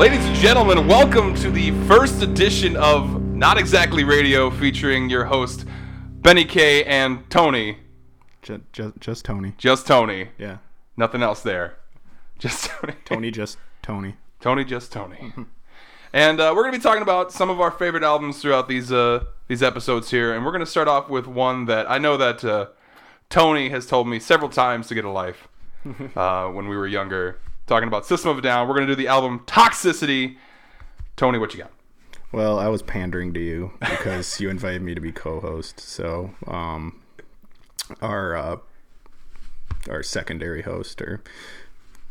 Ladies and gentlemen, welcome to the first edition of Not Exactly Radio featuring your host, Benny K and Tony. Just, just, just Tony. Just Tony. Yeah. Nothing else there. Just Tony. Tony, just Tony. Tony, just Tony. and uh, we're going to be talking about some of our favorite albums throughout these uh, these episodes here. And we're going to start off with one that I know that uh, Tony has told me several times to get a life uh, when we were younger. Talking about System of a Down. We're going to do the album Toxicity. Tony, what you got? Well, I was pandering to you because you invited me to be co-host. So, um, our uh, our secondary host or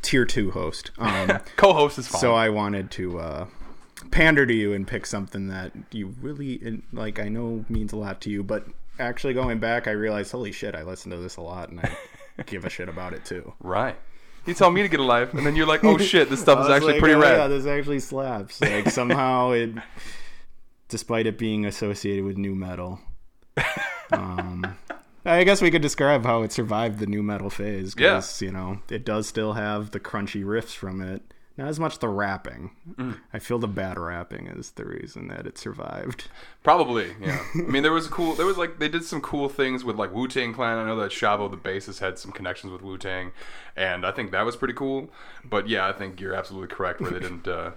tier two host. Um, Co-host is fine. so I wanted to uh, pander to you and pick something that you really like. I know means a lot to you, but actually going back, I realized, holy shit, I listen to this a lot, and I give a shit about it too. right. You tell me to get a life, and then you're like, "Oh shit, this stuff is actually like, pretty oh, rad." Yeah, this actually slaps. Like somehow it, despite it being associated with nu metal, um, I guess we could describe how it survived the nu metal phase. Because you know it does still have the crunchy riffs from it. Not as much the rapping. Mm. I feel the bad rapping is the reason that it survived. Probably, yeah. I mean, there was a cool. There was like they did some cool things with like Wu Tang Clan. I know that Shavo the bassist had some connections with Wu Tang, and I think that was pretty cool. But yeah, I think you're absolutely correct where they didn't. Uh,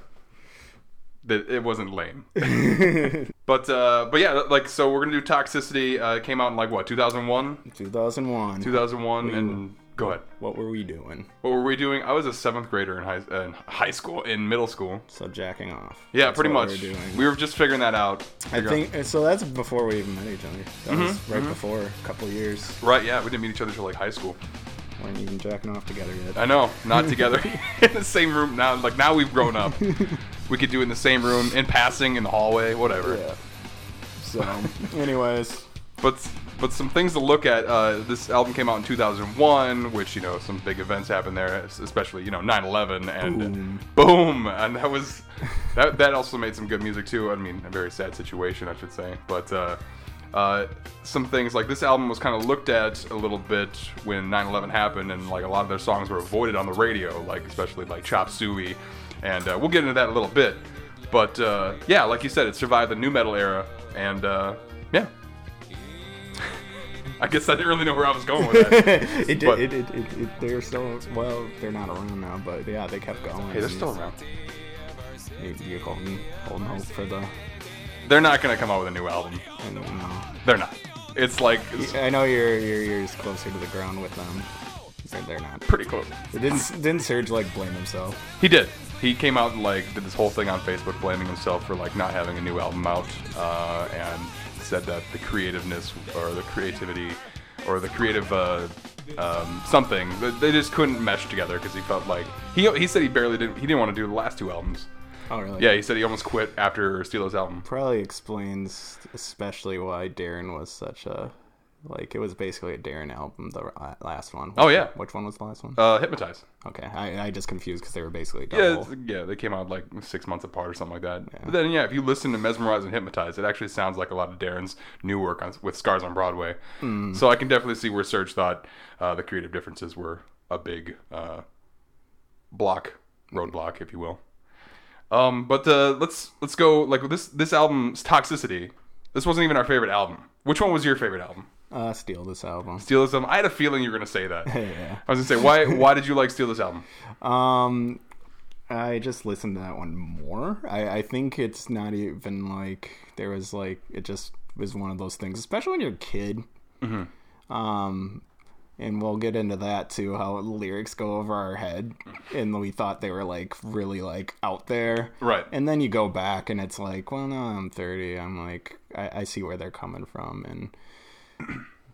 that it wasn't lame. but uh, but yeah, like so we're gonna do Toxicity. Uh, it came out in like what 2001, 2001. 2001, and go ahead. What were we doing? What were we doing? I was a seventh grader in high in high school, in middle school. So jacking off. Yeah, That's pretty much. We were. We were just figuring that out. I think so. That's before we even met each other. That was Mm-hmm, right before a couple years. Right, yeah, we didn't meet each other till like high school. We weren't even jacking off together yet. I know, not together in the same room now. Like now we've grown up. we could do it in the same room, in passing, in the hallway, whatever. Yeah. So, anyways, But but some things to look at. Uh, this album came out in 2001, which you know some big events happened there, especially you know 9/11 and Boom. boom, and that was that that also made some good music too. I mean, a very sad situation, I should say, but. Uh, uh, some things like this album was kind of looked at a little bit when 9/11 happened, and like a lot of their songs were avoided on the radio, like especially like Chop Suey, and uh, we'll get into that in a little bit. But uh, yeah, like you said, it survived the nu metal era, and uh, yeah. I guess I didn't really know where I was going with that. it, did, it, it, it, it, they're still well, they're not around now, but yeah, they kept going. hey, they're still around. You, you holding, holding hope for the. They're not gonna come out with a new album. I don't know. They're not. It's like it's I know your your ears closer to the ground with them. They're, they're not. pretty close. It didn't didn't Serj like blame himself? He did. He came out and like did this whole thing on Facebook blaming himself for like not having a new album out, uh, and said that the creativeness or the creativity or the creative uh, um, something they just couldn't mesh together because he felt like he he said he barely didn't he didn't want to do the last two albums. Oh really? Yeah, he said he almost quit after Steal This album. Probably explains especially why Daron was such a like it was basically a Daron album the last one. Oh, yeah. Which one was the last one? Uh, Hypnotize. okay, I, I just confused because they were basically Yeah, double. it's- yeah, they came out like six months apart or something like that. But then, yeah, if you listen to Mesmerize and Hypnotize, it actually sounds like a lot of Daron's new work on, with Scars on Broadway. So I can definitely see where Serj thought uh, the creative differences were a big uh, block, roadblock, if you will. Um, but uh, let's let's go like this. This album's Toxicity. This wasn't even our favorite album. Which one was your favorite album? Uh, steal this album. Steal this album. I had a feeling you were gonna say that. yeah. I was gonna say why why did you like Steal this album? Um, I just listened to that one more. I, I think it's not even like there was like it just was one of those things, especially when you're a kid. Um, and we'll get into that too. How lyrics go over our head, and we thought they were like really like out there, Right. And then you go back, and it's like, well, no, I'm 30. I'm like, I, I see where they're coming from, and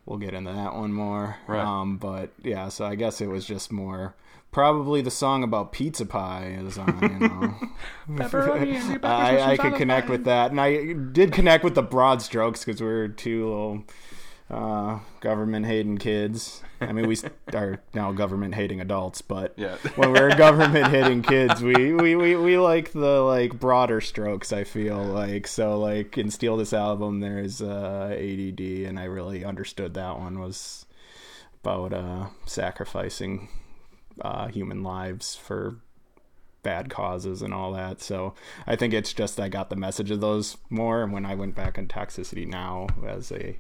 we'll get into that one more. Right. Um, but yeah, so I guess it was just more probably the song about pizza pie is on, you know. I, I could connect with that, and I did connect with the broad strokes because we're two little uh, government hating kids. I mean, we are now government hating adults, but Yeah. when we're government hating kids, we, we, we, we like the like broader strokes. I feel like so like in Steal This album, there's uh, ADD, and I really understood that one was about uh, sacrificing uh, human lives for bad causes and all that. So I think it's just I got the message of those more. And when I went back in Toxicity now as a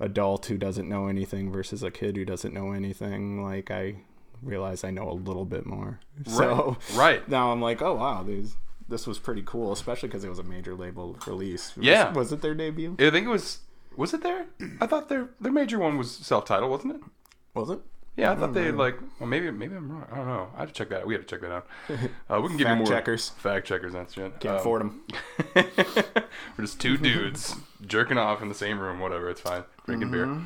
adult who doesn't know anything versus a kid who doesn't know anything, like I realize I know a little bit more. So Right. now I'm like, oh wow, these this was pretty cool, especially because it was a major label release. Was- Yeah. was, it their debut? I think it was. Was it there? I thought their their major one was self-titled, wasn't it? Was it? Yeah, I thought they had like. Well, maybe maybe I'm wrong. I don't know. I have to check that. Out. We have to check that out. Uh, we can give you more. fact checkers. Fact checkers. That's shit. Can't Um, afford them. We're just two dudes jerking off in the same room. Whatever. It's fine. Drinking beer.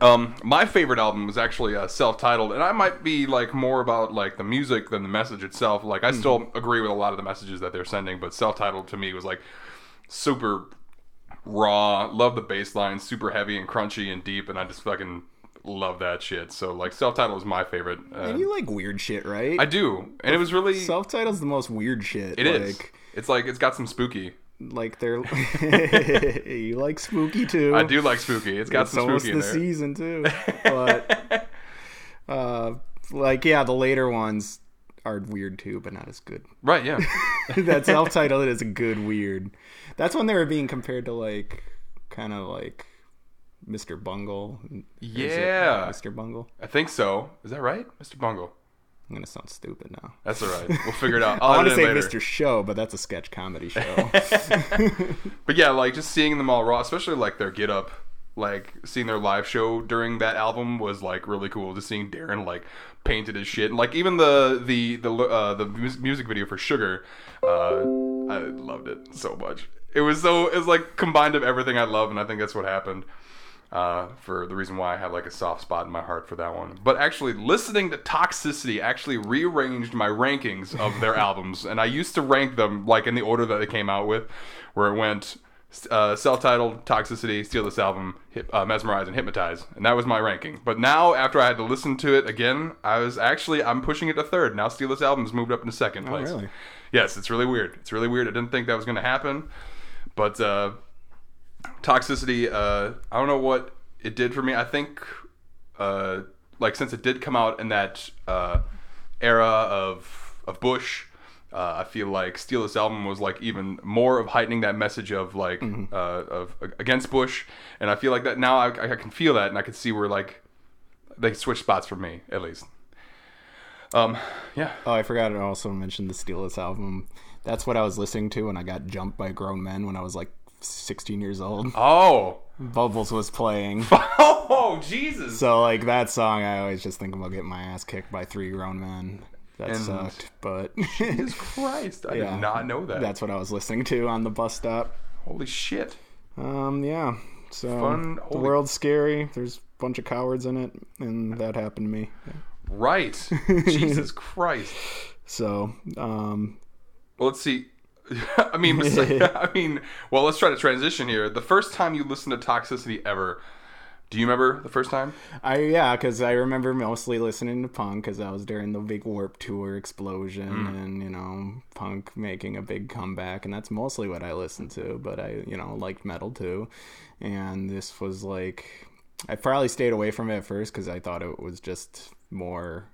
Um, my favorite album was actually uh, self-titled, and I might be like more about like the music than the message itself. Like, I still agree with a lot of the messages that they're sending, but self-titled to me was like super raw. Love the bass line, super heavy and crunchy and deep, and I just fucking love that shit. So like, self-titled is my favorite. Uh, And you like weird shit, right? I do, and it was really Self-title's the most weird shit. It is. like, It's like it's got some spooky. Like they're you like spooky too. I do like spooky. It's got it's some almost spooky in the season too. But uh, like yeah, the later ones are weird too, but not as good. Right? Yeah. that self-titled is a good weird. That's when they were being compared to like kind of like Mr. Bungle. It Yeah. Mr. Bungle. I think so. Is that right, Mr. Bungle? I'm gonna sound stupid now. That's all right. We'll figure it out. I'll I want to say later. Mr. Show, but that's a sketch comedy show. But yeah, like just seeing them all raw, especially like their get up, like seeing their live show during that album was like really cool. Just seeing Daron like painted as shit, and like even the the the uh, the music video for Sugar, uh, I loved it so much. It was so it was like combined of everything I love, and I think that's what happened. Uh, for the reason why I have like a soft spot in my heart for that one. But actually, listening to Toxicity actually rearranged my rankings of their albums, and I used to rank them like in the order that they came out with, where it went uh, self-titled, Toxicity, Steal This Album, hip, uh, Mesmerize, and Hypnotize, and that was my ranking. But now, after I had to listen to it again, I was actually I'm pushing it to third. Now, Steal This Album's moved up into second place. oh, really? Yes, it's really weird. It's really weird. I didn't think that was going to happen, but. Uh, toxicity uh i don't know what it did for me i think uh like since it did come out in that uh era of of bush uh, I feel like Steal This Album was like even more of heightening that message of like uh, of against Bush, and I feel like that now I, I can feel that and I can see where like they switch spots for me at least. Um, yeah, oh, I forgot to also mention the Steal This album. That's what I was listening to when I got jumped by grown men when I was like 16 years old. Oh, Bubbles was playing. oh, Jesus! So like that song, I always just think about getting my ass kicked by three grown men. That And- sucked, but Jesus Christ! I Yeah. did not know that. that's what I was listening to on the bus stop. Holy shit! Um, yeah. So Fun- the holy- world's scary. There's a bunch of cowards in it, and that happened to me. Right. Jesus Christ. So, um, Well, let's see. I mean, I mean, well, let's try to transition here. The first time you listened to Toxicity ever, do you remember the first time? I yeah, because I remember mostly listening to punk because that was during the big Warped Tour explosion, Mm. and you know, punk making a big comeback, and that's mostly what I listened to. But I, you know, liked metal too, and this was like, I probably stayed away from it at first because I thought it was just more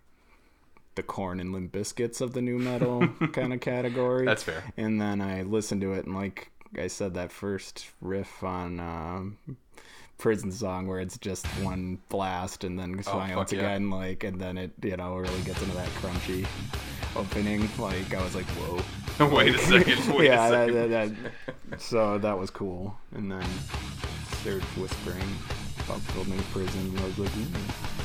the Korn and Limp Bizkits of the nu metal kind of category. That's fair. And then I listened to it, and like I said, that first riff on um, Prison Song, where it's just one blast, and then silence Oh, yeah. again, like, and then it, you know, really gets into that crunchy opening. Like, I was like, whoa. Wait a second. Wait yeah, a that, second. that, that, so that was cool. And then they're whispering about building a prison. I was like,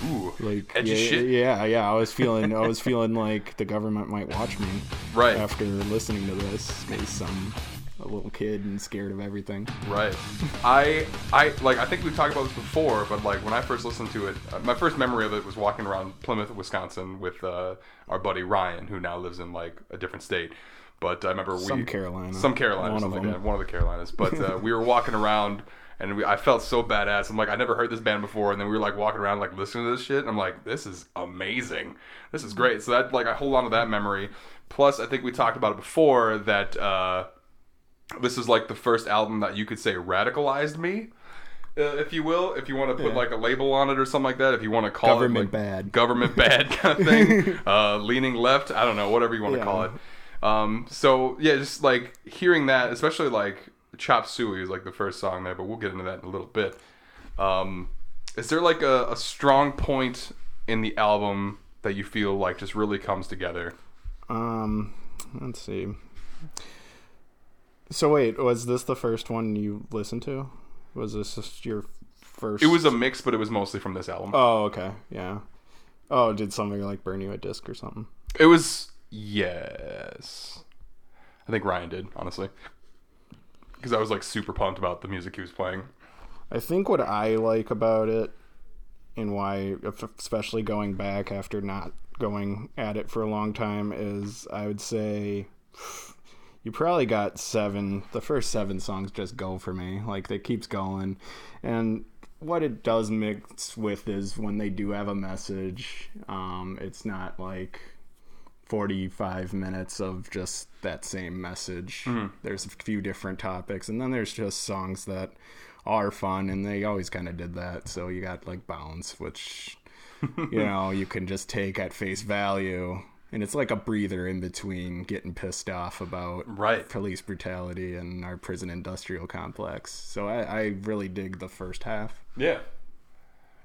Ooh. Ooh, like yeah, yeah, yeah. I was feeling, I was feeling like the government might watch me Right. after listening to this because I'm a little kid and scared of everything. Right. I I like I think we've talked about this before, but like when I first listened to it, uh, my first memory of it was walking around Plymouth, Wisconsin, with uh, our buddy Ryan, who now lives in like a different state. But I remember we Some Carolina. some Carolina, One of like one of the Carolinas. But uh, we were walking around. And we, I felt so badass. I'm like, I never heard this band before. And then we were like walking around, like listening to this shit. And I'm like, this is amazing. This is great. So that like I hold on to that memory. Plus, I think we talked about it before that uh, this is like the first album that you could say radicalized me uh, if you will, if you want to put Yeah. like a label on it or something like that, if you want to call Government it like, bad. government bad kind of thing, uh, leaning left, I don't know, whatever you want to Yeah. call it. Um, so yeah, just like hearing that, especially like Chop Suey is like the first song there, but we'll get into that in a little bit. Um, is there like a, a strong point in the album that you feel like just really comes together? Um, let's see. So wait, was this the first one you listened to? Was this just your first? It was a mix, but it was mostly from this album. Oh, okay, yeah. Oh, did something like burn you a disc or something? It was yes. I think Ryan did honestly, because I was like super pumped about the music he was playing. I think what I like about it, and why, especially going back after not going at it for a long time, is I would say you probably got seven. The first seven songs just go for me. Like it keeps going, and what it does mix with is when they do have a message. Um, it's not like. 45 minutes of just that same message. Hmm. There's a few different topics, and then there's just songs that are fun, and they always kind of did that. So you got like Bounce, which you know you can just take at face value, and it's like a breather in between getting pissed off about Right. police brutality and our prison industrial complex. So I, I really dig the first half. Yeah.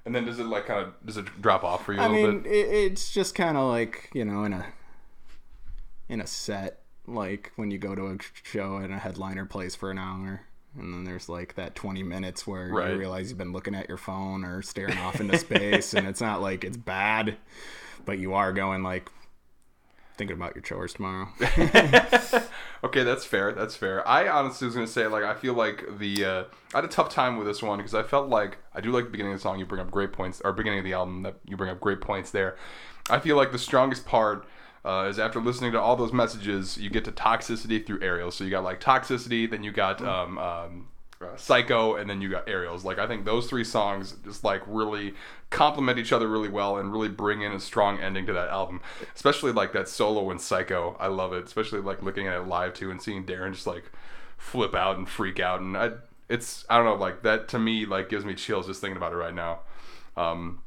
And then does it like kind of does it drop off for you a I little mean, bit? it's just kind of like you know in a in a set, like when you go to a show and a headliner plays for an hour, and then there's like that 20 minutes where Right. you realize you've been looking at your phone or staring off into space, and it's not like it's bad, but you are going like thinking about your chores tomorrow. Okay, that's fair. That's fair. I honestly was gonna say like I feel like the uh, I had a tough time with this one because I felt like I do like the beginning of the song. You bring up great points, or beginning of the album that you bring up great points there. I feel like the strongest part uh, is after listening to all those messages, you get to toxicity through aerials. So you got like toxicity, then you got um, um, uh, psycho, and then you got aerials. Like I think those three songs just like really complement each other really well and really bring in a strong ending to that album. Especially like that solo in psycho. I love it. Especially like looking at it live too and seeing Daron just like flip out and freak out and I it's I don't know like that to me like gives me chills just thinking about it right now. Um,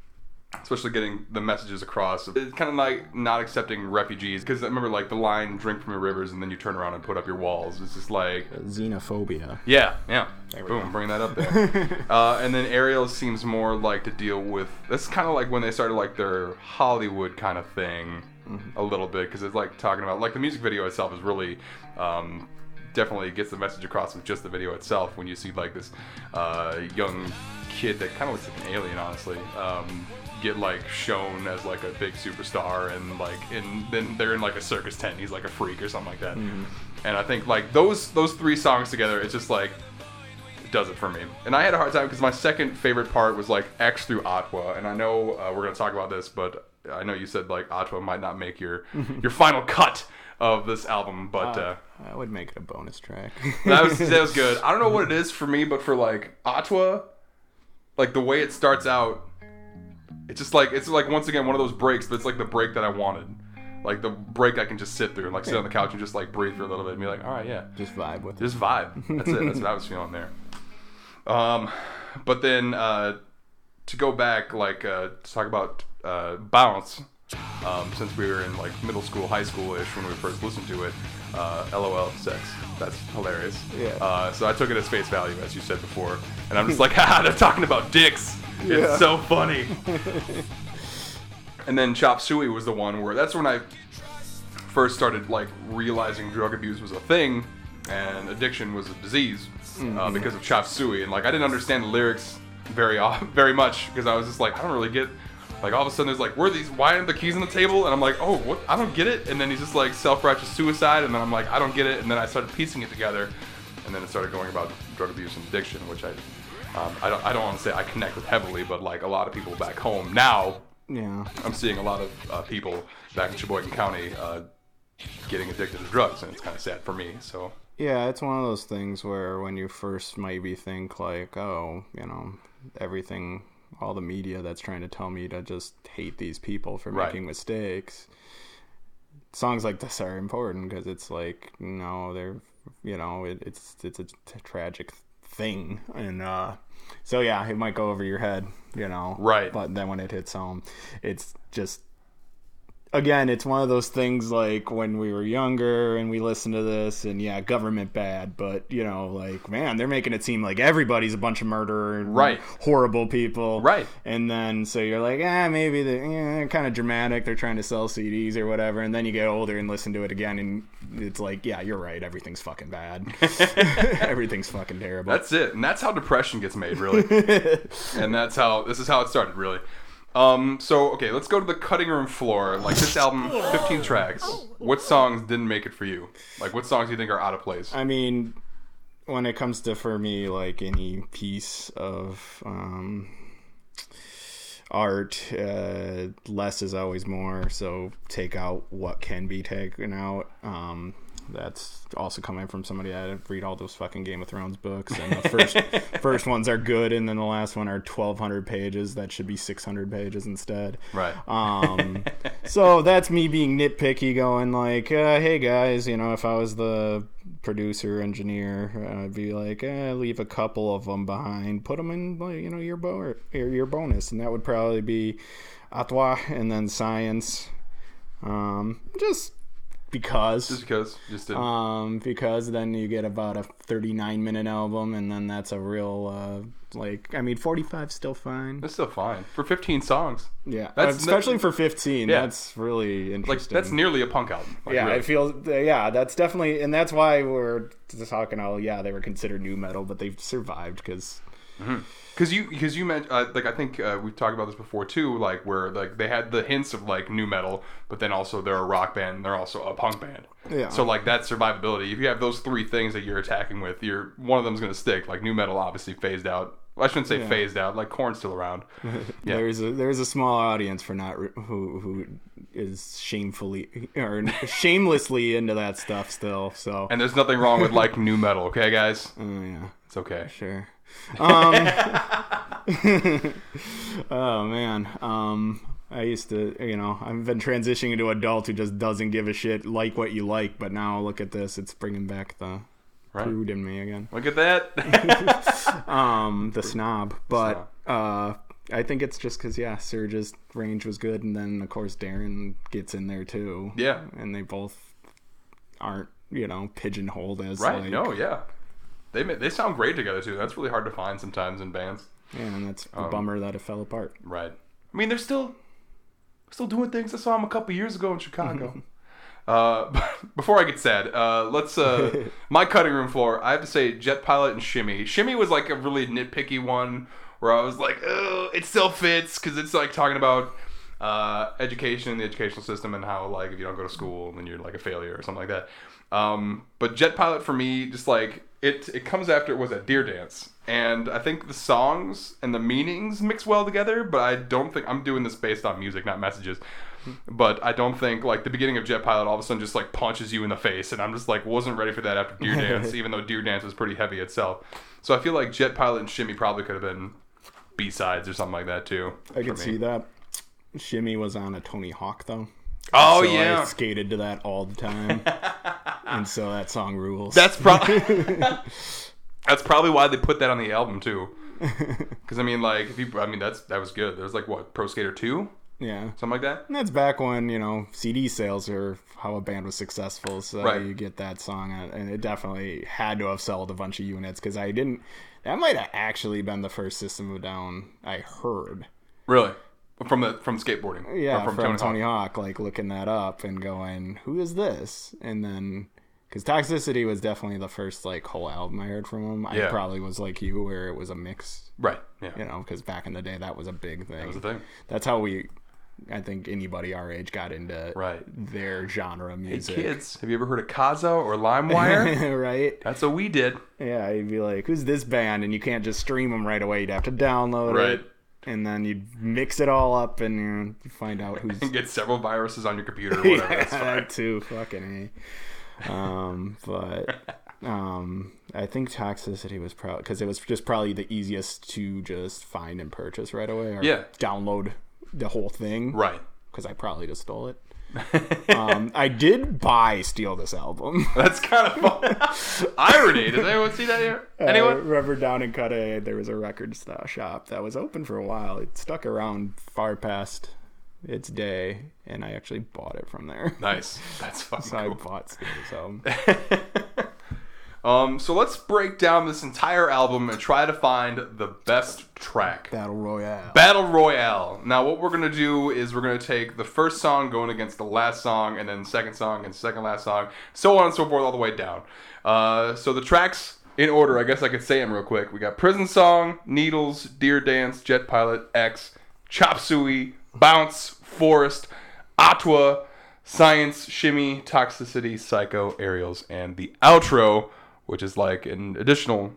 especially getting the messages across. It's kind of like not accepting refugees because I remember like the line "drink from your rivers" and then you turn around and put up your walls. It's just like Xenophobia. yeah, yeah. Boom, go. bring that up there. uh, and then Ariel seems more like to deal with. That's kind of like when they started like their Hollywood kind of thing Mm-hmm. a little bit because it's like talking about like the music video itself is really. Um, definitely gets the message across with just the video itself when you see like this uh, young kid that kind of looks like an alien honestly um, get like shown as like a big superstar and like and then they're in like a circus tent he's like a freak or something like that and i think like those those three songs together it's just like it does it for me and i had a hard time because my second favorite part was like x through Atwa, and i know uh, we're to talk about this but i know you said like Atwa might not make your your final cut of this album but uh, I would make it a bonus track. that was that was good. I don't know what it is for me, but for like Atwa, like the way it starts out, it's just like it's like once again one of those breaks, but it's like the break that I wanted. Like the break I can just sit through and like sit on the couch and just like breathe for a little bit and be like, all right, yeah, Just vibe with it. just vibe. That's it. That's what I was feeling there. Um, but then uh, to go back, like uh, to talk about uh, bounce. Um, since we were in like middle school, high school ish when we first listened to it, uh, LOL sex. That's hilarious. Yeah. Uh, so I took it as face value, as you said before, and I'm just like, haha, they're talking about dicks. Yeah. It's so funny. and then Chop Suey was the one where that's when I first started like realizing drug abuse was a thing and addiction was a disease uh, because of Chop Suey. And like I didn't understand the lyrics very off, very much because I was just like I don't really get. Like all of a sudden, there's like, where are these? Why aren't the keys on the table? And I'm like, oh, what? I don't get it. And then he's just like self-righteous suicide. And then I'm like, I don't get it. And then I started piecing it together, and then it started going about drug abuse and addiction, which I, um, I don't, I don't want to say I connect with heavily, but like a lot of people back home now, Yeah. I'm seeing a lot of uh, people back in Sheboygan County uh, getting addicted to drugs, and it's kind of sad for me. So Yeah, it's one of those things where when you first maybe think like, oh, you know, everything, all the media that's trying to tell me to just hate these people for Right. making mistakes. Songs like this are important because it's like, no, they're, you know, it, it's it's a t- tragic thing, and uh, so yeah, it might go over your head, you know. Right. But then when it hits home, it's just again, it's one of those things like when we were younger and we listened to this, and yeah, government bad, but you know, like man, they're making it seem like everybody's a bunch of murderer and Right. horrible people, Right. And then so you're like, ah, maybe they're, yeah, they're kind of dramatic. They're trying to sell CDs or whatever, and then you get older and listen to it again, and it's like, yeah, you're right. Everything's fucking bad. Everything's fucking terrible. That's it, and that's how depression gets made, really. and that's how this is how it started, really. Um, so okay, let's go to the cutting room floor. Like this album, 15 tracks. What songs didn't make it for you? Like what songs do you think are out of place? I mean, when it comes to for me, like any piece of um, art, uh, less is always more. So take out what can be taken out. Um, that's also coming from somebody that read all those fucking Game of Thrones books, and the first first ones are good, and then the last one are twelve hundred pages. That should be six hundred pages instead. Right. Um, so that's me being nitpicky, going like, uh, "Hey guys, you know, if I was the producer engineer, I'd be like, eh, leave a couple of them behind, put them in, like, you know, your bo- or your bonus, and that would probably be Atwa and then Science, um, just because." Just because, just didn't. um, because then you get about a 39 minute album, and then that's a real, uh, like, I mean, 45 still fine. that's still fine for 15 songs. Yeah, That's- especially for 15. Yeah. That's really Like interesting. that's nearly a punk album. Like, yeah, really. I feel yeah, that's definitely, and that's why we're just talking. all yeah, they were considered nu metal, but they've survived because Because you, because you meant, uh, like I think uh, we've talked about this before too, like where like they had the hints of like nu metal, but then also they're a rock band, and they're also a punk band. Yeah. So like that survivability, if you have those three things that you're attacking with, you're one of them's gonna stick. Like nu metal, obviously phased out. I shouldn't say phased out. Like Korn's still around. Yeah. there's a there's a small audience for not re- who who is shamefully or shamelessly into that stuff still. So And there's nothing wrong with like nu metal, okay, guys? oh yeah. It's okay. Sure. Um, oh man. Um, I used to, you know, I've been transitioning into adult who just doesn't give a shit, like what you like. But now look at this; it's bringing back the Right. prude in me again. Look at that. Um, the snob. But uh, I think it's just because yeah, Serj's range was good, and then of course Daron gets in there too. Yeah. and they both aren't, you know, pigeonholed as right? like No, yeah. They they sound great together too. That's really hard to find sometimes in bands. Yeah, and that's Um, bummer that it fell apart. Right. I mean, they're still still doing things. I saw them a couple years ago in Chicago. uh, but before I get sad, uh, let's uh, my cutting room floor. I have to say, Jet Pilot and Shimmy. Shimmy was like a really nitpicky one where I was like, oh, it still fits because it's like talking about uh, education, the educational system, and how like if you don't go to school, then you're like a failure or something like that. Um, but Jet Pilot for me, just like it, it comes after it was a Deer Dance, and I think the songs and the meanings mix well together. But I don't think I'm doing this based on music, not messages. But I don't think like the beginning of Jet Pilot all of a sudden just like punches you in the face, and I'm just like wasn't ready for that after Deer Dance, even though Deer Dance was pretty heavy itself. So I feel like Jet Pilot and Shimmy probably could have been B sides or something like that too. I can see that. Shimmy was on a Tony Hawk though. Oh so yeah, I skated to that all the time, and so that song rules. That's probably that's probably why they put that on the album too. Because I mean, like, if you, I mean, that's that was good. There was like what Pro Skater two, yeah. something like that. And that's back when you know CD sales are how a band was successful. So Right. you get that song, and it definitely had to have sold a bunch of units because I didn't. That might have actually been the first System of Down I heard. Really, from the from skateboarding. Yeah, Or from, Tony, Hawk. Hawk. like looking that up and going, "Who is this?" And then because Toxicity was definitely the first like whole album I heard from him. I Yeah. probably was like you, where it was a mix. Right. Yeah. You know, because back in the day that was a big thing. That was the thing. That's how we, I think anybody our age got into Right. their genre of Hey music. kids, have you ever heard of Kazaa or LimeWire? right? that's what we did. Yeah, you'd be like, "Who's this band?" And you can't just stream them right away. You'd have to download Right. it, and then you'd mix it all up, and you, know, find out who's And get several viruses on your computer or whatever. yeah, that too. Fucking a. Um, but um, I think Toxicity was probably because it was just probably the easiest to just find and purchase right away, or Yeah. download the whole thing. Right. Because I probably just stole it. um, I did buy Steal This album. That's kind of fun. Irony. Does anyone see that here? Uh, Anyone? remember down in Cudahy, there was a record shop that was open for a while. It stuck around far past its day, and I actually bought it from there. nice. That's fucking So I bought Steal This album. Um, so let's break down this entire album and try to find the best track. Battle Royale. Battle Royale. Now, what we're gonna do is we're gonna take the first song going against the last song, and then second song and second last song, so on and so forth, all the way down. Uh, so the tracks in order, I guess I could say them real quick. We got Prison Song, Needles, Deer Dance, Jet Pilot, X, Chop Suey, Bounce, Forest, Atwa, Science, Shimmy, Toxicity, Psycho, Aerials, and the outro, which is like an additional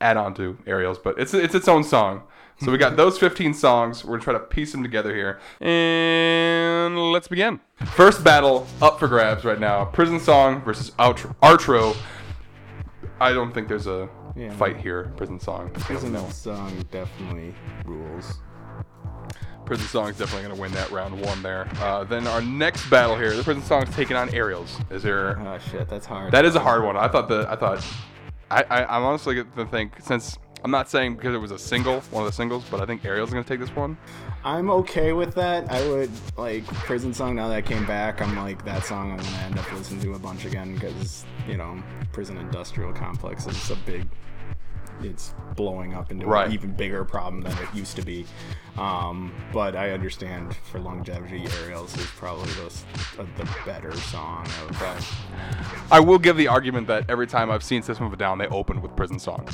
add on to Aerials, but it's it's its own song. So we got those 15 songs. We're gonna try to piece them together here, and let's begin. First battle up for grabs right now: Prison Song versus outro. Outro. I don't think there's a Yeah. fight here. Prison Song. Prison song definitely rules. Prison Song is definitely going to win that round one there. Uh, then our next battle here, the Prison Song is taking on Aerials. Is there? Oh shit, that's hard. That is a hard one. I thought the I thought I, I I'm honestly going to think since I'm not saying because it was a single, one of the singles, but I think Aerials going to take this one. I'm okay with that. I would like prison song. Now that I came back, I'm like that song. I'm gonna end up listening to a bunch again because you know, prison industrial complex is a big. It's blowing up into Right. an even bigger problem than it used to be. Um, but I understand for longevity, Aerials is probably the, uh, the better song of that. I will give the argument that every time I've seen System of a Down, they open with Prison Song,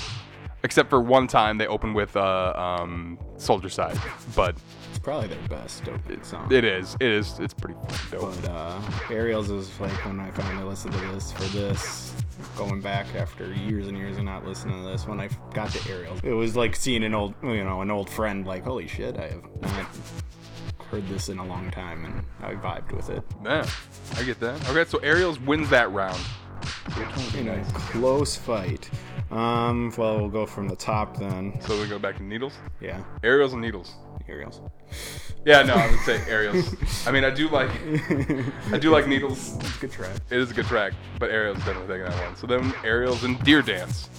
except for one time they opened with uh, um, Soldier Side. But It's probably their best opening song. it is, it is, it's pretty dope. But uh, Aerials is like when I finally listened to this for this, going back after years and years of not listening to this. When I got to Aerials, it was like seeing an old, you know, an old friend. Like, holy shit, I have not heard this in a long time, and I vibed with it. Yeah, I get that. Okay, so Aerials wins that round. In a close fight. Um, well, we'll go from the top then. So we go back to Needles. Yeah, Aerials and Needles. Aerials. Yeah, no, I would say Aerials. I mean, I do like, I do like Needles. It's a Good track. It is a good track, but Aerials definitely taking that one. So then Aerials and Deer Dance.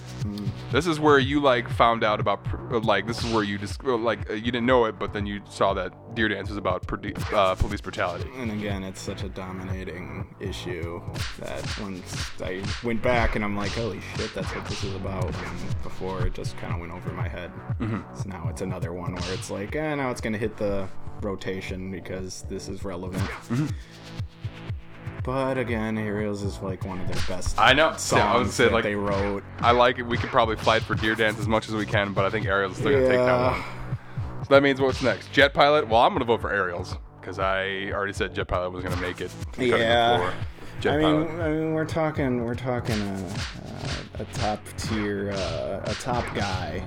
This is where you like found out about uh, like this is where you just like uh, you didn't know it, but then you saw that Deer Dance was about uh, police brutality. And again, it's such a dominating issue that once I went back and I'm like, holy shit, that's what this is about. And before it just kind of went over my head. So now it's another one where it's like, eh, now it's going to hit the rotation because this is relevant. But again, Aerials is like one of their best I know. songs Yeah, I would say that like they wrote. I like it. We could probably fight for Deer Dance as much as we can, but I think Aerials still gonna take that one. So that means what's next? Jet Pilot. Well, I'm gonna vote for Aerials because I already said Jet Pilot was gonna make it. from cutting the Yeah. Jet I Pilot. mean, I mean, we're talking, we're talking a, a, a top tier, uh, a top guy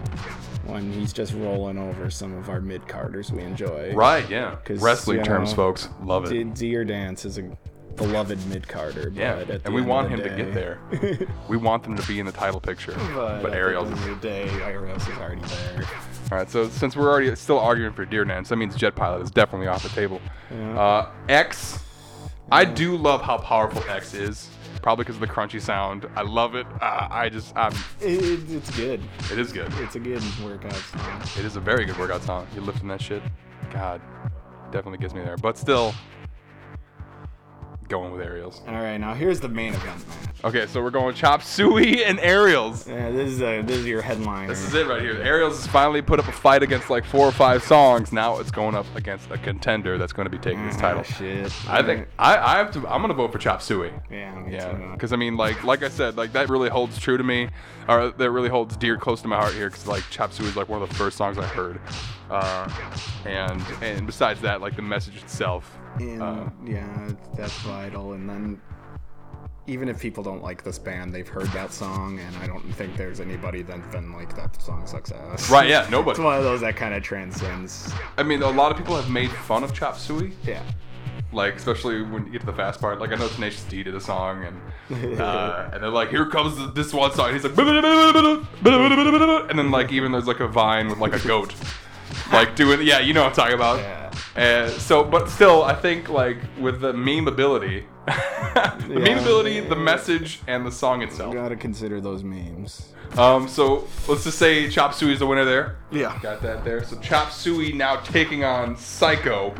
when he's just rolling over some of our mid carders we enjoy. Right, yeah. Wrestling terms, know, folks. Love it. D- Deer Dance is a beloved mid carder. yeah, but at the and we end want of him the to get there. we want them to be in the title picture. But, But, Aerials the is end of the day, Aerials is already there. All right, so since we're already still arguing for Deer Dance, that means Jet Pilot is definitely off the table. Yeah. Uh, X, I do love how powerful X is. Probably because of the crunchy sound. I love it. Uh, I just, um, It, it's good. it is good. It's a good workout song. It is a very good workout song. You're lifting that shit, God, definitely gets me there. But still, going with Aerials. All right, now here's the main event match. Okay, so we're going Chop Suey and Aerials. Yeah, this is a, this is your headline. This is it right here. Aerials has finally put up a fight against like four or five songs. Now it's going up against a contender that's going to be taking this Ah, title. shit. I think I, I have to. I'm gonna vote for Chop Suey. Yeah, me Yeah, too. because I mean, like, like I said, like that really holds true to me, or that really holds dear close to my heart here, because like Chop Suey is like one of the first songs I heard, uh, and and besides that, like the message itself. And uh, yeah, that's vital. And then, even if people don't like this band, they've heard that song, and I don't think there's anybody that's been like that song sucks ass. right? Yeah, nobody. It's one of those that kind of transcends. I mean, a lot of people have made fun of Chop Suey, Yeah. like especially when you get to the fast part. Like I know Tenacious D did a song, and uh, and they're like, "Here comes the- this one song." He's like, and then like even there's like a vine with like a goat, like doing yeah, you know what I'm talking about. Yeah. And so, but still, I think like with the meme ability, the meme Yeah. ability, the message, and the song itself. You gotta consider those memes. Um, so let's just say Chop Suey is the winner there. Yeah. Got that there. So Chop Suey now taking on Psycho.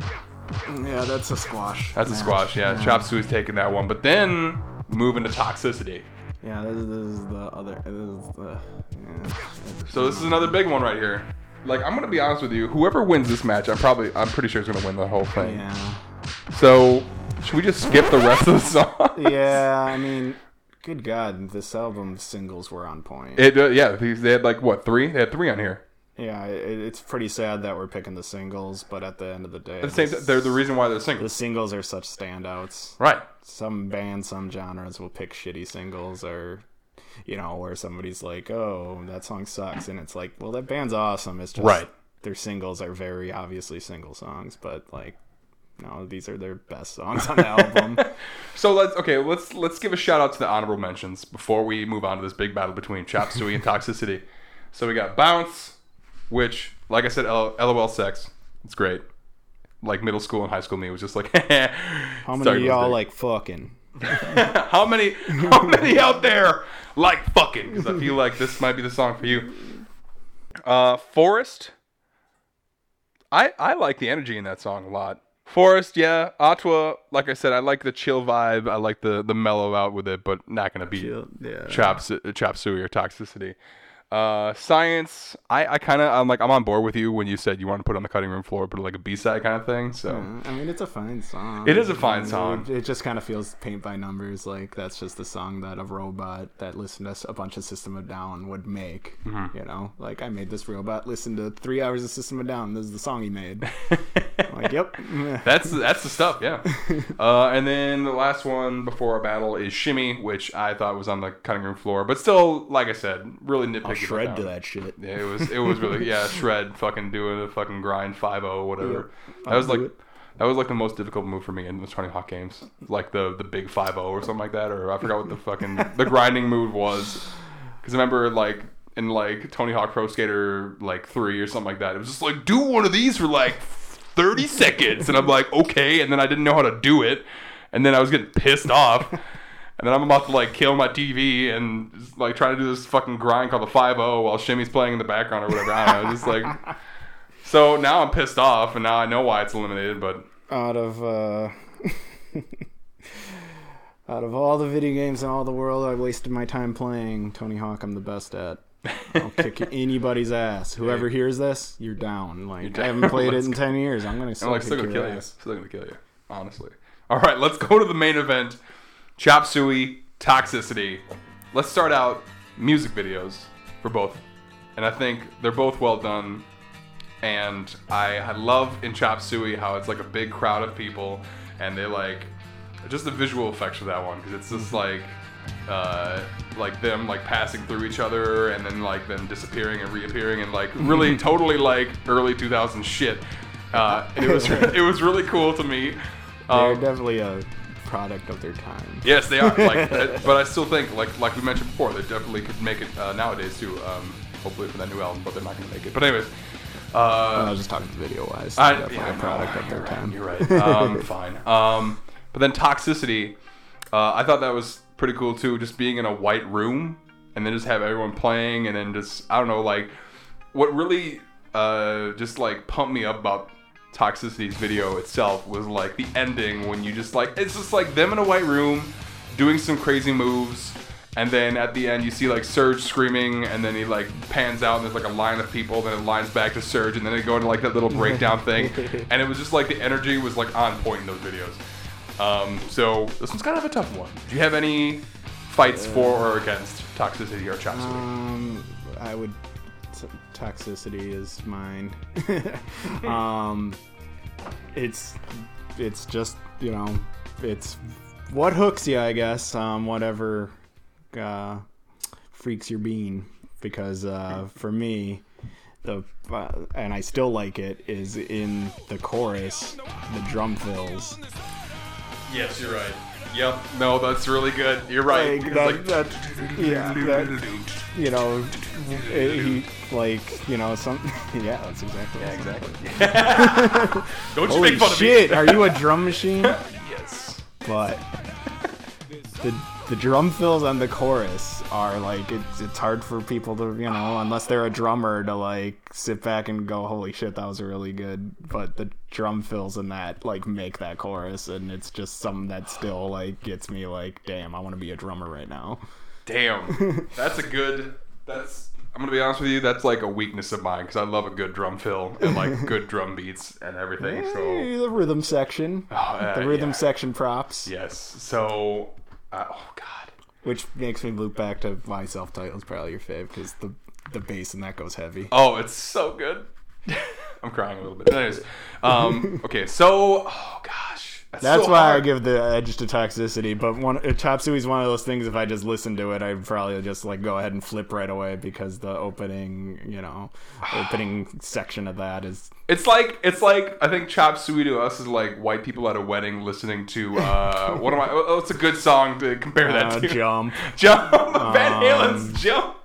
Yeah, that's a squash. That's a match. squash, yeah. Chop Suey's taking that one, but then moving to toxicity. Yeah, this is, this is the other. This is the. Yeah. So this is another big one right here. Like I'm gonna be honest with you, whoever wins this match, I'm probably I'm pretty sure is gonna win the whole thing. Yeah. So should we just skip the rest of the song? Yeah, I mean, good God, this album singles were on point. It uh, yeah, they had like what three? They had three on here. yeah, it, it's pretty sad that we're picking the singles, but at the end of the day, the same they're the reason why they're singles. the singles are such standouts. Right. Some bands, some genres will pick shitty singles, or you know, where somebody's like, "Oh, that song sucks," and it's like, "Well, that band's awesome." It's just Right. their singles are very obviously single songs, but like, no, these are their best songs on the album. So let's okay, let's let's give a shout out to the honorable mentions before we move on to this big battle between Chop Suey and Toxicity. So we got Bounce, which, like I said, L- LOL sex. It's great. Like middle school and high school me was just like, How many of y'all like fucking? how many how many out there like fucking? Because I feel like this might be the song for you. Uh, Forest. I I like the energy in that song a lot. Forest, yeah. Atwa, like I said, I like the chill vibe. I like the the mellow out with it, but not gonna be Yeah. chop chop suey or toxicity. Uh, science, I, I kind of I'm like I'm on board with you when you said you want to put it on the cutting room floor, but like a B side kind of thing. So I mean, it's a fine song. It is a fine I mean, song. It, it just kind of feels paint by numbers. Like that's just the song that a robot that listened to a bunch of System of Down would make. Mm-hmm. You know, like I made this robot listen to three hours of System of Down. This is the song he made. like, yep. That's that's the stuff, yeah. Uh, and then the last one before our battle is Shimmy, which I thought was on the cutting room floor, but still, like I said, really nitpicky. Shred to that shit. Yeah, it was it was really yeah shred fucking doing a fucking grind five zero whatever. That I'll was like it. that was like the most difficult move for me in the Tony Hawk games, like the the big five zero or something like that, or I forgot what the fucking the grinding move was. Because I remember like in like Tony Hawk Pro Skater like three or something like that, it was just like do one of these for like thirty seconds, and I'm like okay, and then I didn't know how to do it, and then I was getting pissed off. And then I'm about to like kill my TV and just, like trying to do this fucking grind called the 5 while Shimmy's playing in the background or whatever. I don't know. Just like. So now I'm pissed off and now I know why it's eliminated, but Out of uh, out of all the video games in all the world, I wasted my time playing Tony Hawk. I'm the best at. I'll kick anybody's ass. Whoever hears this, you're down. Like down. I haven't played it in ten years. I'm gonna I'm still, like still gonna kill you. ass. Still gonna kill you. Honestly. All right, let's go to the main event. Chop Suey, Toxicity. Let's start out music videos for both. And I think they're both well done. And I, I love in Chop Suey how it's like a big crowd of people and they like just the visual effects for that one because it's just like uh, like them like passing through each other and then like them disappearing and reappearing and like really totally like early 2000s shit. Uh, it was it was really cool to me. They're Um, definitely a product of their time. Yes, they are. Like, uh, but I still think, like, like we mentioned before, they definitely could make it uh, nowadays too. Um, hopefully for that new album, but they're not going to make it. But anyways, uh I was just talking video wise. I, Definitely yeah, a product no, of their you're time. You're right. Um, fine. Um, but then toxicity, uh, I thought that was pretty cool too. Just being in a white room and then just have everyone playing, and then just I don't know, like what really uh, just like pumped me up about toxicity's video itself was like the ending when you just like it's just like them in a white room doing some crazy moves and then at the end you see like Serj screaming and then he like pans out and there's like a line of people then it lines back to Serj and then they go into like that little breakdown thing. And it was just like the energy was like on point in those videos. Um, so this one's kind of a tough one. Do you have any fights for or against toxicity or chop Um, I would. Toxicity is mine. um, it's it's just you know it's what hooks you, I guess. Um, whatever uh, freaks your bean, because uh, for me, the uh, and I still like it is in the chorus, the drum fills. yes you're right Yep. No, that's really good. You're right. Like, that, like- that, yeah, that, you know, he like, you know, some, yeah, that's exactly. Yeah, exactly. Don't you Holy make fun shit! of Are you a drum machine? yes. But the the drum fills on the chorus are like it's it's hard for people to you know unless they're a drummer to like sit back and go holy shit that was really good. But the drum fills in that like make that chorus and it's just something that still like gets me like damn I want to be a drummer right now. Damn. That's a good. That's. I'm gonna be honest with you. That's like a weakness of mine because I love a good drum fill and like good drum beats and everything. So the rhythm section, Oh, uh, the rhythm yeah. section props, yes. So. Uh, oh God. which makes me loop back to my self title is probably your fave because the the bass and that goes heavy. Oh, it's so good. I'm crying a little bit. Anyways, um, okay, so oh gosh, That's so why I give the edge to toxicity. But one uh, Chop Suey is one of those things. If I just listen to it, I'd probably just like go ahead and flip right away because the opening, you know, opening section of that is It's like it's like I think Chop Suey to us is like white people at a wedding listening to uh, what am I? Oh, it's a good song to compare that uh, to. jump. Jump, Van Halen's Jump,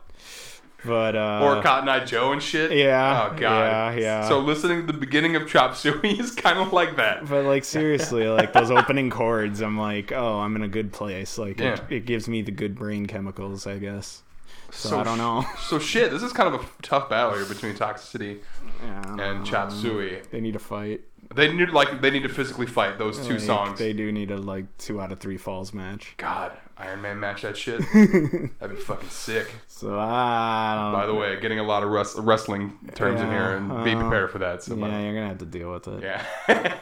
But uh, or Cotton Eye Joe and shit. yeah, Oh god. yeah, yeah. So listening to the beginning of Chop Suey is kind of like that. But like seriously, like those opening chords, I'm like, oh, I'm in a good place. Like Yeah. it, it gives me the good brain chemicals, I guess. So, So I don't know. So shit, this is kind of a tough battle here between Toxicity Yeah, and Chop Suey. They need to fight. They need like they need to physically fight those two Like, songs. They do need a like two out of three falls match. God, Iron Man match that shit. That'd be fucking sick. So I don't. By the way, getting a lot of wrestling terms in here, and be uh, prepared for that. So, yeah, you're gonna have to deal with it. yeah,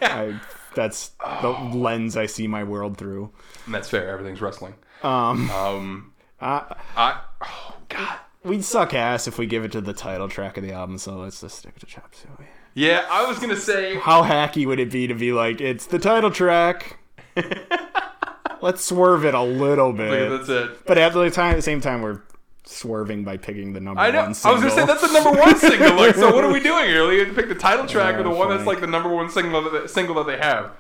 I, that's the lens I see my world through. And that's fair. Everything's wrestling. Um, Um, I, I oh god, we'd suck ass if we give it to the title track of the album. So let's just stick to Chop Suey. yeah, I was gonna say How hacky would it be to be like, it's the title track? Let's swerve it a little bit, that's it. but at the time, same time, we're swerving by picking the number I know. I was single. gonna say that's the number one single. Like, so what are we doing here? You pick the title track or the Yeah, one that's like the number one single that, single that they have.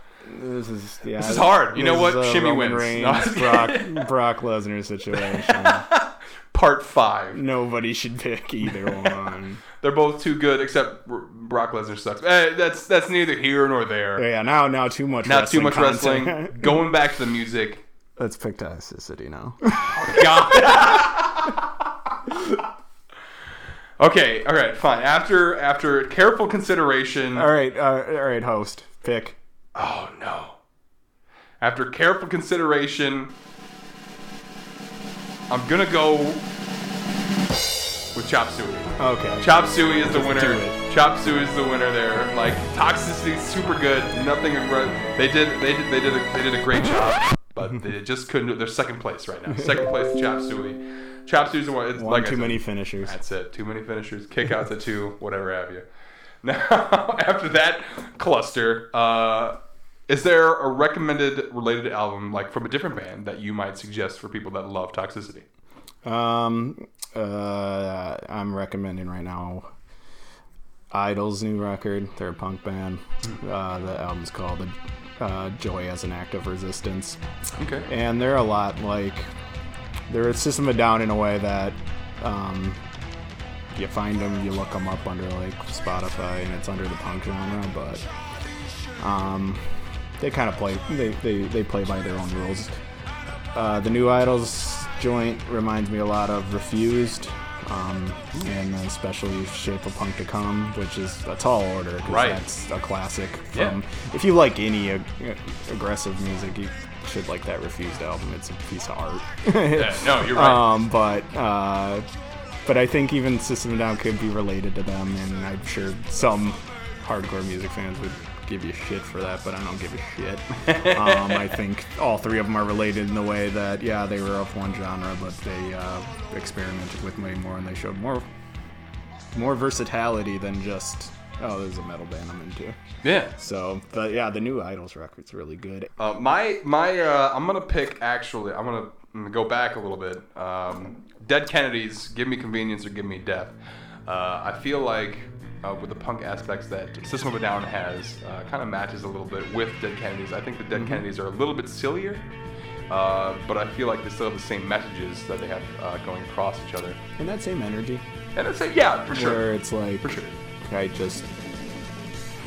This is yeah. This is hard. You know what? is a Shimmy Roman wins. Reigns, Brock. Brock Lesnar situation. Part five. Nobody should pick either one. They're both too good, except R- Brock Lesnar sucks. Eh, that's that's neither here nor there. yeah, now now too much. Not too much content. wrestling. Going back to the music. Let's pick toxicity now. God. okay, all right, fine. After after careful consideration. all right, uh, all right, host, pick. Oh no. After careful consideration, I'm gonna go with Chop Suey. Okay. Chop Suey is the winner. Chop Suey is the winner there. Like toxicity, super good. Nothing. They did. They did. They did. A, they did a great job, but they just couldn't. do They're second place right now. Second place, Chop Suey. Chop Suey's the one. It's One like too said, many finishers. That's it. Too many finishers. Kickouts at two. Whatever have you. Now, after that cluster, uh, is there a recommended related album, like from a different band, that you might suggest for people that love Toxicity? Um, uh, I'm recommending right now Idles' new record. They're a punk band. Uh, the album's called uh, "Joy as an Act of Resistance," Okay. and they're a lot like they're a System of Down in a way that um, you find them, you look them up under like Spotify, and it's under the punk genre, but um, they kind of play they, they they play by their own rules. Uh, the new Idles joint reminds me a lot of Refused, um, and especially Shape of Punk to Come, which is a tall order. Right. That's a classic. Yeah. If you like any ag- aggressive music, you should like that Refused album. It's a piece of art. Yeah, no, you're right. Um, but uh, but I think even System of Down could be related to them, and I'm sure some hardcore music fans would give you shit for that, but I don't give a shit. um, I think all three of them are related in the way that yeah, they were of one genre, but they uh, experimented with way more, and they showed more more versatility than just oh, there's a metal band I'm into. yeah. So, but yeah, the new Idles record's really good. Uh, my my uh, I'm gonna pick actually. I'm gonna, I'm gonna go back a little bit. Um, Dead Kennedys, give me convenience or give me death. Uh, I feel like uh, with the punk aspects that System of a Down has, uh, kind of matches a little bit with Dead Kennedys. I think the Dead Kennedys are a little bit sillier. uh, but I feel like they still have the same messages that they have uh, going across each other. And that same energy. And it's like, yeah, for sure. Where it's like, For sure. I just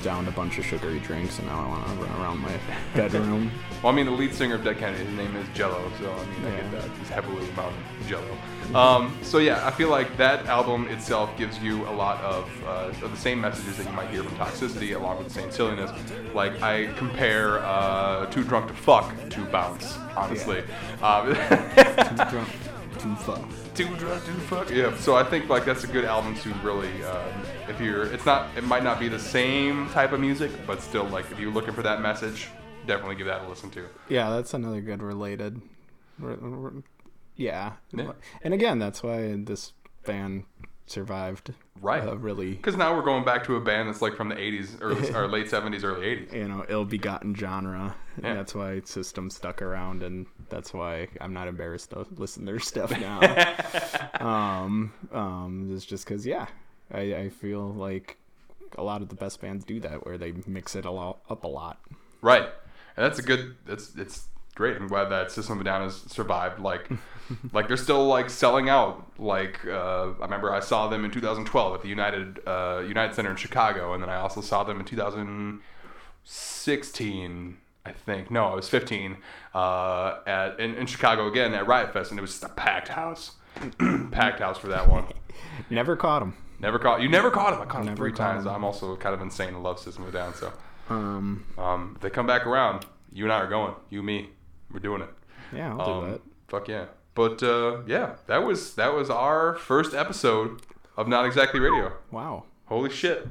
downed a bunch of sugary drinks and now I want to run around my bedroom. Well, I mean, the lead singer of Dead Kennedy, his name is Jello, so I mean, I Yeah. get that. He's heavily about Jello. Um, so yeah, I feel like that album itself gives you a lot of, uh, of the same messages that you might hear from Toxicity, along with the same silliness. Like I compare uh, Too Drunk to Fuck to Bounce, honestly. Um, Drunk, too fuck. Too drunk to fuck. Yeah. So I think like that's a good album to really, um, if you're, it's not, it might not be the same type of music, but still like if you're looking for that message, definitely give that a listen to. Yeah, that's another good related. re- re- Yeah. Yeah. And again, that's why this band survived. Right. Uh, really, Because now we're going back to a band that's like from the 80s, early, or late 70s, early 80s. you know, ill-begotten genre. And Yeah. that's why System stuck around, and that's why I'm not embarrassed to listen to their stuff now. um, um, it's just because, yeah, I, I feel like a lot of the best bands do that, where they mix it a lot up a lot. Right. And that's a good, that's, it's great. I'm glad that System of a Down has survived. Like, like they're still like selling out. Like, uh, I remember I saw them in 2012 at the United, uh, United Center in Chicago. And then I also saw them in 2016. I think no, I was 15 uh, at in, in Chicago again at Riot Fest, and it was just a packed house, packed house for that one. Never caught them. Never caught you. Never caught him. I caught him Never three caught times. him. I'm also kind of insane and love System of a Down. So Um, um, if they come back around, you and I are going. You, me, we're doing it. yeah, I'll do Um, that. fuck yeah. But uh, yeah, that was that was our first episode of Not Exactly Radio. Wow. Holy shit!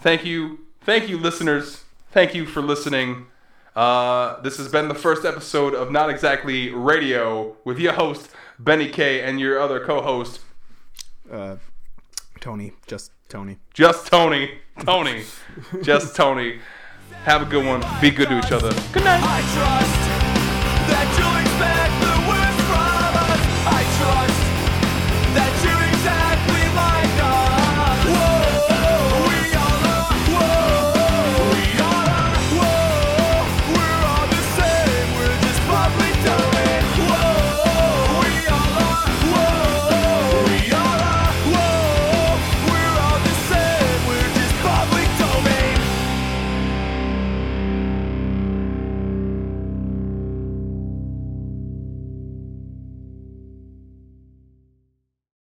Thank you, thank you, listeners. Thank you for listening. Uh, this has been the first episode of Not Exactly Radio with your host Benny K and your other co-host Uh, Tony, just Tony. Just Tony. Tony. Just Tony. Have a good one. Be good to each other. Good night. I trust